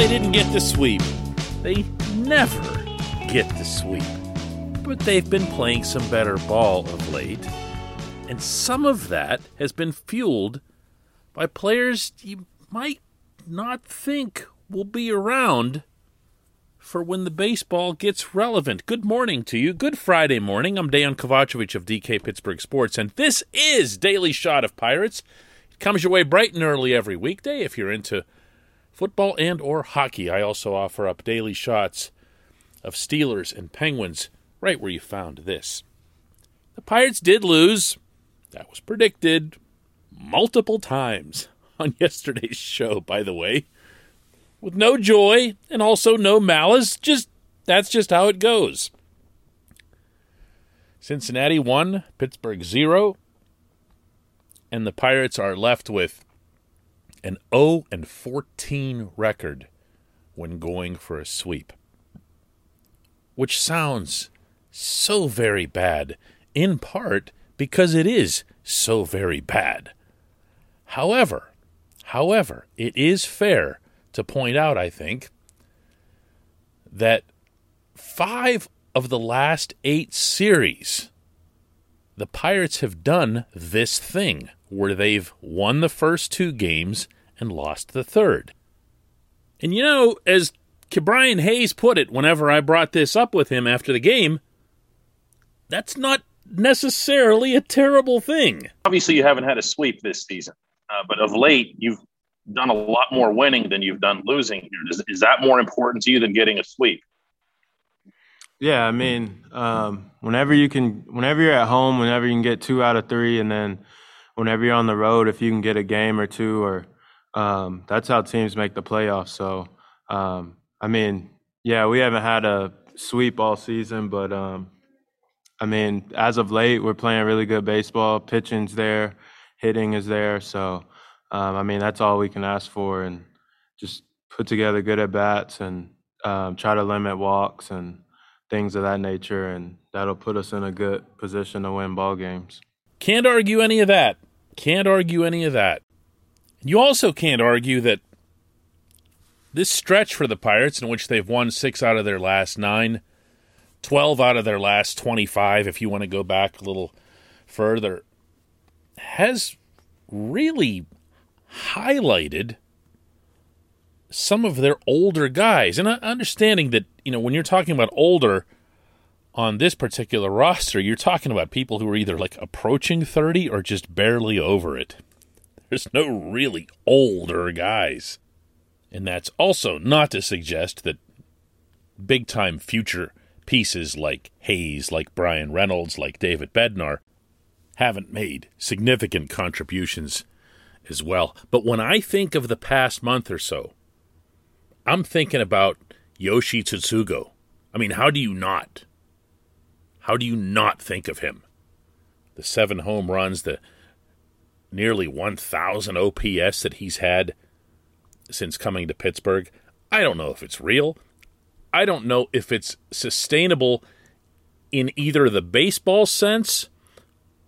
they didn't get the sweep. They never get the sweep. But they've been playing some better ball of late. And some of that has been fueled by players you might not think will be around for when the baseball gets relevant. Good morning to you. Good Friday morning. I'm Dejan Kovacevic of DK Pittsburgh Sports, and this is Daily Shot of Pirates. It comes your way bright and early every weekday if you're into football and or hockey. I also offer up daily shots of Steelers and Penguins right where you found this. The Pirates did lose. That was predicted multiple times on yesterday's show, by the way. With no joy and also no malice, just that's just how it goes. Cincinnati 1, Pittsburgh 0, and the Pirates are left with an 0 and 14 record when going for a sweep. Which sounds so very bad, in part because it is so very bad. However, however, it is fair to point out, I think, that five of the last eight series, the Pirates have done this thing where they've won the first two games and lost the third. And you know, as Brian Hayes put it whenever I brought this up with him after the game, that's not necessarily a terrible thing. Obviously, you haven't had a sweep this season, uh, but of late, you've done a lot more winning than you've done losing here. Is, is that more important to you than getting a sweep? Yeah, I mean, um, whenever you can, whenever you're at home, whenever you can get two out of three, and then whenever you're on the road, if you can get a game or two, or um, that's how teams make the playoffs. So, um, I mean, yeah, we haven't had a sweep all season, but um, I mean, as of late, we're playing really good baseball. Pitching's there, hitting is there. So, um, I mean, that's all we can ask for, and just put together good at bats and um, try to limit walks and things of that nature, and that'll put us in a good position to win ball games. Can't argue any of that. Can't argue any of that. You also can't argue that this stretch for the Pirates, in which they've won six out of their last nine, 12 out of their last 25, if you want to go back a little further, has really highlighted some of their older guys. And uh, understanding that, you know, when you're talking about older on this particular roster, you're talking about people who are either like approaching 30 or just barely over it. There's no really older guys. And that's also not to suggest that big time future pieces like Hayes, like Bryan Reynolds, like David Bednar haven't made significant contributions as well. But when I think of the past month or so, I'm thinking about Yoshi Tsutsugo. I mean, how do you not? How do you not think of him? The seven home runs, the nearly 1,000 OPS that he's had since coming to Pittsburgh. I don't know if it's real. I don't know if it's sustainable in either the baseball sense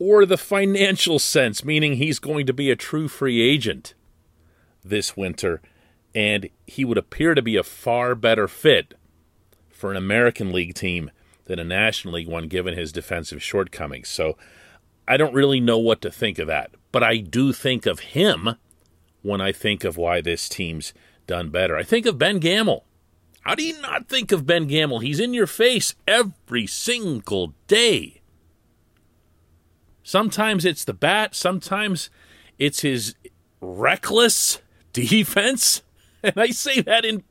or the financial sense, meaning he's going to be a true free agent this winter, and he would appear to be a far better fit for an American League team than a National League one given his defensive shortcomings. So I don't really know what to think of that. But I do think of him when I think of why this team's done better. I think of Ben Gamel. How do you not think of Ben Gamel? He's in your face every single day. Sometimes it's the bat, sometimes it's his reckless defense. And I say that in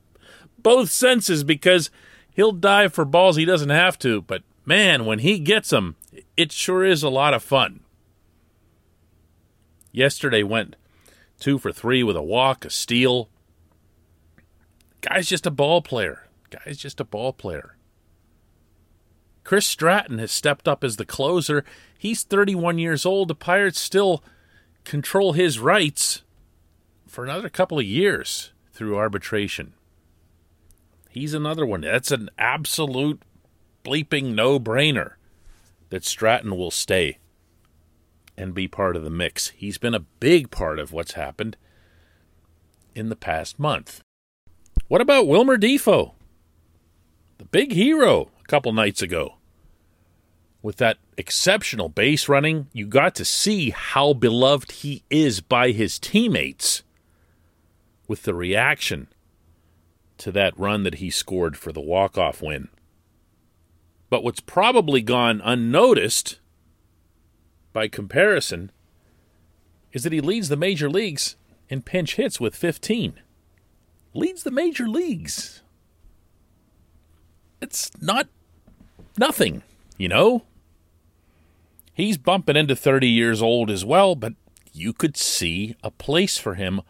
both senses because he'll dive for balls he doesn't have to. But man, when he gets them, it sure is a lot of fun. Yesterday went two for three with a walk, a steal. Guy's just a ball player. Guy's just a ball player. Chris Stratton has stepped up as the closer. He's 31 years old. The Pirates still control his rights for another couple of years through arbitration. He's another one. That's an absolute bleeping no brainer that Stratton will stay and be part of the mix. He's been a big part of what's happened in the past month. What about Wilmer Difo? The big hero a couple nights ago with that exceptional base running, you got to see how beloved he is by his teammates with the reaction to that run that he scored for the walk-off win. But what's probably gone unnoticed by comparison is that he leads the major leagues in pinch hits with 15. Leads the major leagues. It's not nothing. You know? He's bumping into 30 years old as well, but you could see a place for him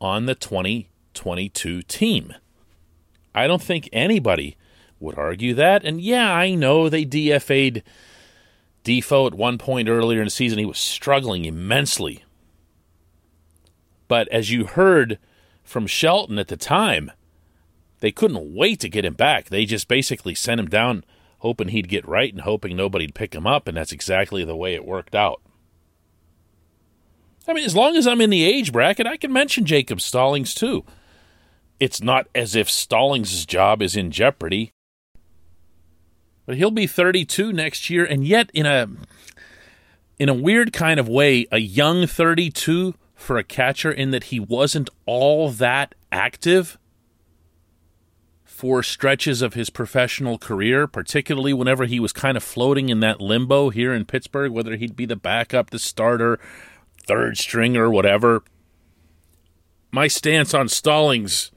on the 2022 team. I don't think anybody would argue that. And yeah, I know they DFA'd Difo at one point earlier in the season. He was struggling immensely. But as you heard from Shelton at the time, they couldn't wait to get him back. They just basically sent him down hoping he'd get right and hoping nobody'd pick him up, and that's exactly the way it worked out. I mean, as long as I'm in the age bracket, I can mention Jacob Stallings too. It's not as if Stallings' job is in jeopardy. But he'll be 32 next year, and yet in a in a weird kind of way, a young 32 for a catcher in that he wasn't all that active for stretches of his professional career, particularly whenever he was kind of floating in that limbo here in Pittsburgh, whether he'd be the backup, the starter, third stringer, whatever. My stance on Stallings,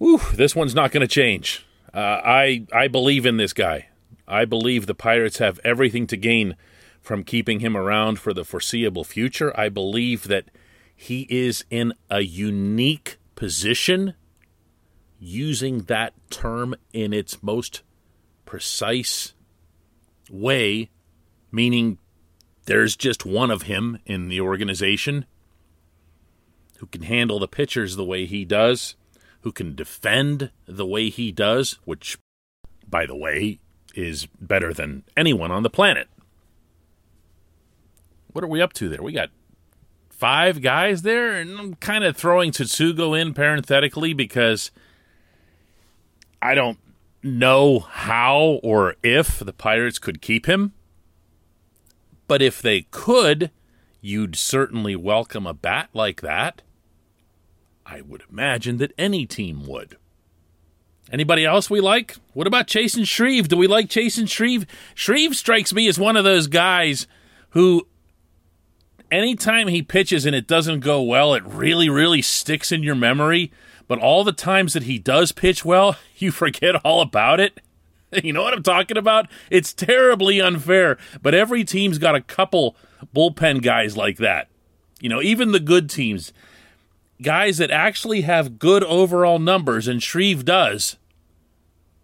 whew, this one's not going to change. Uh, I I believe in this guy. I believe the Pirates have everything to gain from keeping him around for the foreseeable future. I believe that he is in a unique position using that term in its most precise way, meaning there's just one of him in the organization who can handle the pitchers the way he does, who can defend the way he does, which, by the way, is better than anyone on the planet. What are we up to there? We got five guys there, and I'm kind of throwing Tsutsugo in parenthetically because I don't know how or if the Pirates could keep him. But if they could, you'd certainly welcome a bat like that. I would imagine that any team would. Anybody else we like? What about Chasen Shreve? Do we like Chasen Shreve? Shreve strikes me as one of those guys who, anytime he pitches and it doesn't go well, it really, really sticks in your memory but all the times that he does pitch well, you forget all about it. You know what I'm talking about? It's terribly unfair, but every team's got a couple bullpen guys like that. You know, even the good teams, guys that actually have good overall numbers, and Shreve does.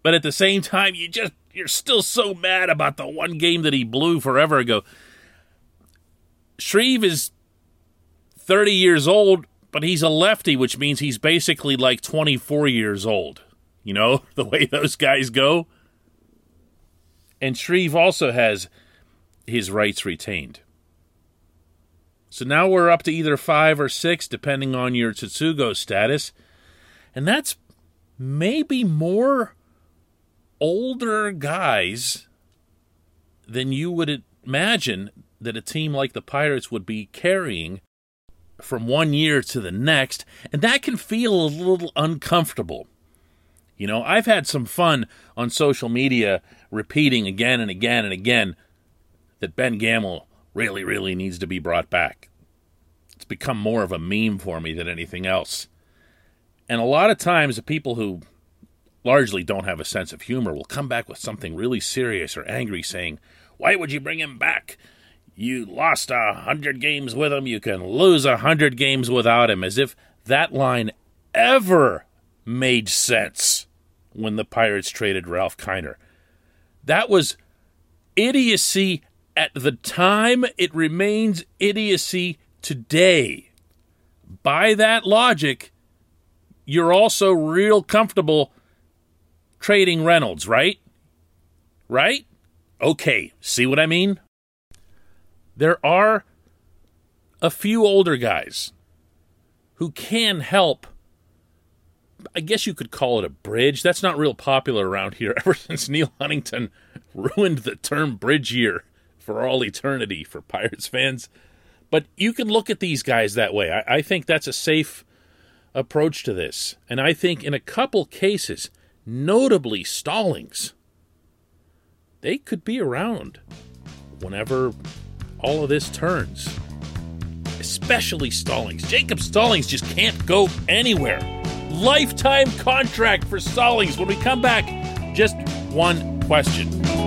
But at the same time, you just you're still so mad about the one game that he blew forever ago. Shreve is 30 years old, but he's a lefty, which means he's basically like 24 years old. You know, the way those guys go. And Shreve also has his rights retained. So now we're up to either five or six, depending on your Tsutsugo status. And that's maybe more older guys than you would imagine that a team like the Pirates would be carrying from one year to the next, and that can feel a little uncomfortable. You know, I've had some fun on social media repeating again and again and again that Ben Gamel really, really needs to be brought back. It's become more of a meme for me than anything else. And a lot of times, the people who largely don't have a sense of humor will come back with something really serious or angry, saying, Why would you bring him back? You lost a hundred games with him, you can lose a hundred games without him, as if that line ever made sense when the Pirates traded Ralph Kiner. That was idiocy at the time, it remains idiocy today. By that logic, you're also real comfortable trading Reynolds, right? Right? Okay, see what I mean? There are a few older guys who can help. I guess you could call it a bridge. That's not real popular around here ever since Neil Huntington ruined the term bridge year for all eternity for Pirates fans. But you can look at these guys that way. I, I think that's a safe approach to this. And I think in a couple cases, notably Stallings, they could be around whenever all of this turns. Especially Stallings. Jacob Stallings just can't go anywhere. Lifetime contract for Stallings. When we come back, just one question.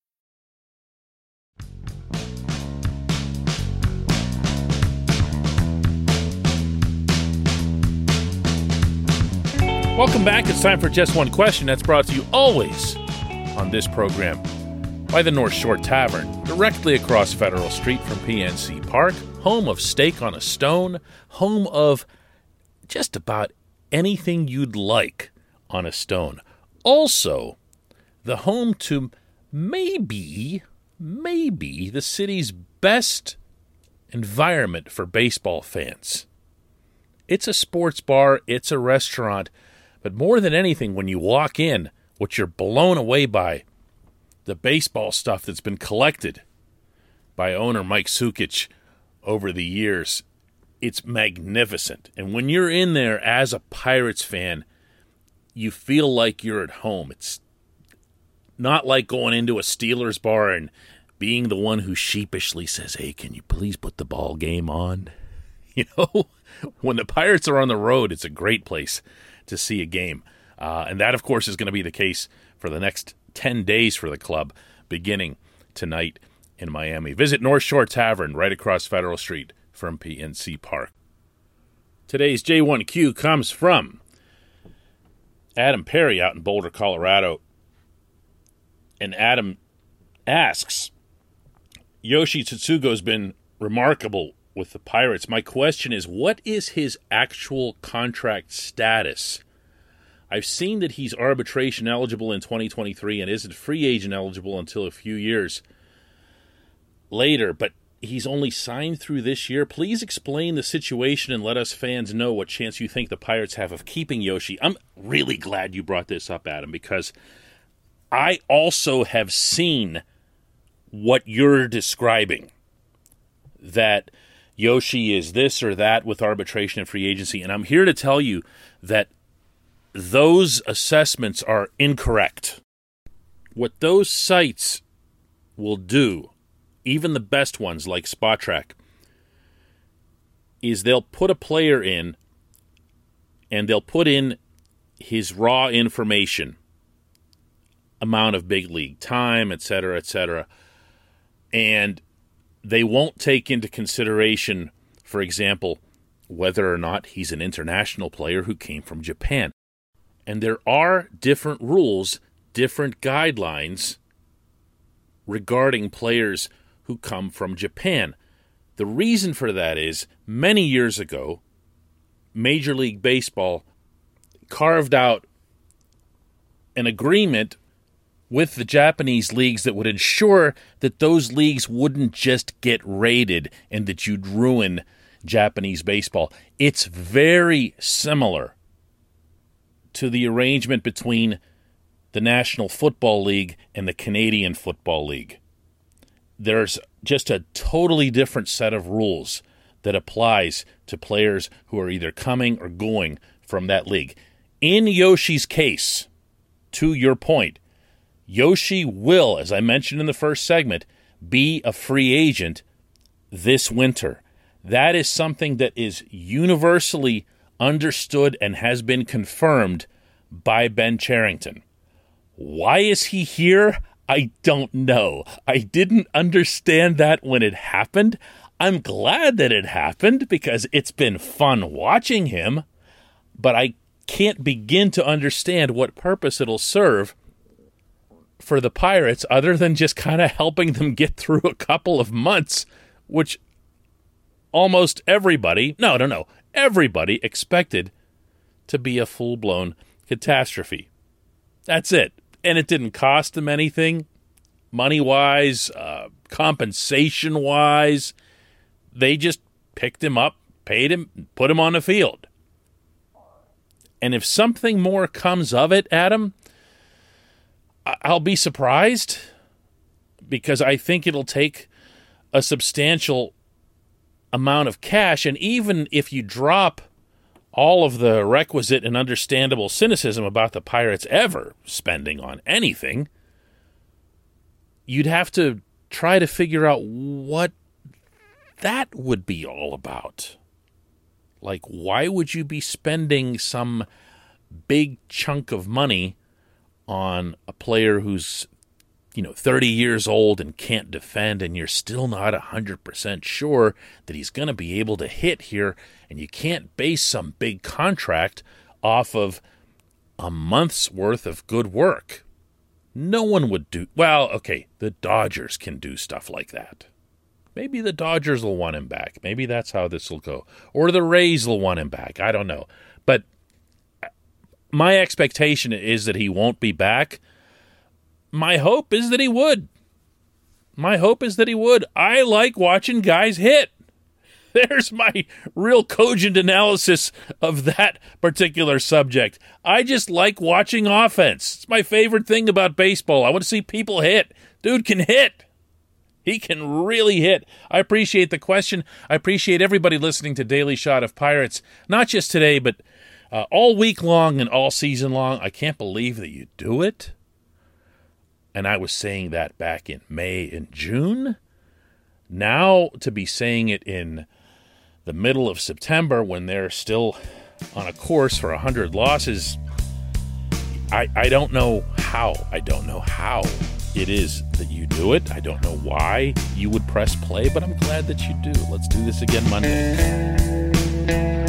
Welcome back. It's time for Just One Question that's brought to you always on this program by the North Shore Tavern, directly across Federal Street from PNC Park, home of Steak on a Stone, home of just about anything you'd like on a stone. Also, the home to maybe, maybe the city's best environment for baseball fans. It's a sports bar, it's a restaurant but more than anything, when you walk in, what you're blown away by the baseball stuff that's been collected by owner Mike Sukic over the years. It's magnificent. And when you're in there as a Pirates fan, you feel like you're at home. It's not like going into a Steelers bar and being the one who sheepishly says, Hey, can you please put the ball game on? You know, when the Pirates are on the road, it's a great place to see a game. Uh, and that, of course, is going to be the case for the next 10 days for the club, beginning tonight in Miami. Visit North Shore Tavern right across Federal Street from PNC Park. Today's J1Q comes from Adam Perry out in Boulder, Colorado. And Adam asks Yoshi Tsutsugo's been remarkable with the Pirates. My question is what is his actual contract status? I've seen that he's arbitration eligible in 2023 and isn't free agent eligible until a few years later, but he's only signed through this year. Please explain the situation and let us fans know what chance you think the Pirates have of keeping Yoshi. I'm really glad you brought this up, Adam, because I also have seen what you're describing that Yoshi is this or that with arbitration and free agency. And I'm here to tell you that those assessments are incorrect. What those sites will do, even the best ones like Spotrac, is they'll put a player in and they'll put in his raw information amount of big league time, et cetera, et cetera. And they won't take into consideration, for example, whether or not he's an international player who came from Japan. And there are different rules, different guidelines regarding players who come from Japan. The reason for that is many years ago, Major League Baseball carved out an agreement with the Japanese leagues that would ensure that those leagues wouldn't just get raided and that you'd ruin Japanese baseball. It's very similar to the arrangement between the National Football League and the Canadian Football League. There's just a totally different set of rules that applies to players who are either coming or going from that league. In Yoshi's case, to your point, Yoshi will, as I mentioned in the first segment, be a free agent this winter. That is something that is universally understood and has been confirmed by Ben Cherington. Why is he here? I don't know. I didn't understand that when it happened. I'm glad that it happened because it's been fun watching him, but I can't begin to understand what purpose it'll serve for the Pirates other than just kind of helping them get through a couple of months, which almost everybody, no, no, no, everybody expected to be a full blown catastrophe. That's it. And it didn't cost them anything money wise, uh, compensation wise. They just picked him up, paid him, put him on the field. And if something more comes of it, Adam, I'll be surprised because I think it'll take a substantial amount of cash. And even if you drop all of the requisite and understandable cynicism about the Pirates ever spending on anything, you'd have to try to figure out what that would be all about. Like, why would you be spending some big chunk of money on a player who's you know 30 years old and can't defend and you're still not 100% sure that he's going to be able to hit here and you can't base some big contract off of a month's worth of good work. No one would do well okay the dodgers can do stuff like that. Maybe the dodgers will want him back. Maybe that's how this will go. Or the rays will want him back. I don't know. But my expectation is that he won't be back. My hope is that he would. My hope is that he would. I like watching guys hit. There's my real cogent analysis of that particular subject. I just like watching offense. It's my favorite thing about baseball. I want to see people hit. Dude can hit. He can really hit. I appreciate the question. I appreciate everybody listening to Daily Shot of Pirates, not just today, but uh, all week long and all season long. I can't believe that you do it. And I was saying that back in May and June. Now to be saying it in the middle of September when they're still on a course for 100 losses, I, I don't know how. I don't know how it is that you do it. I don't know why you would press play, but I'm glad that you do. Let's do this again Monday.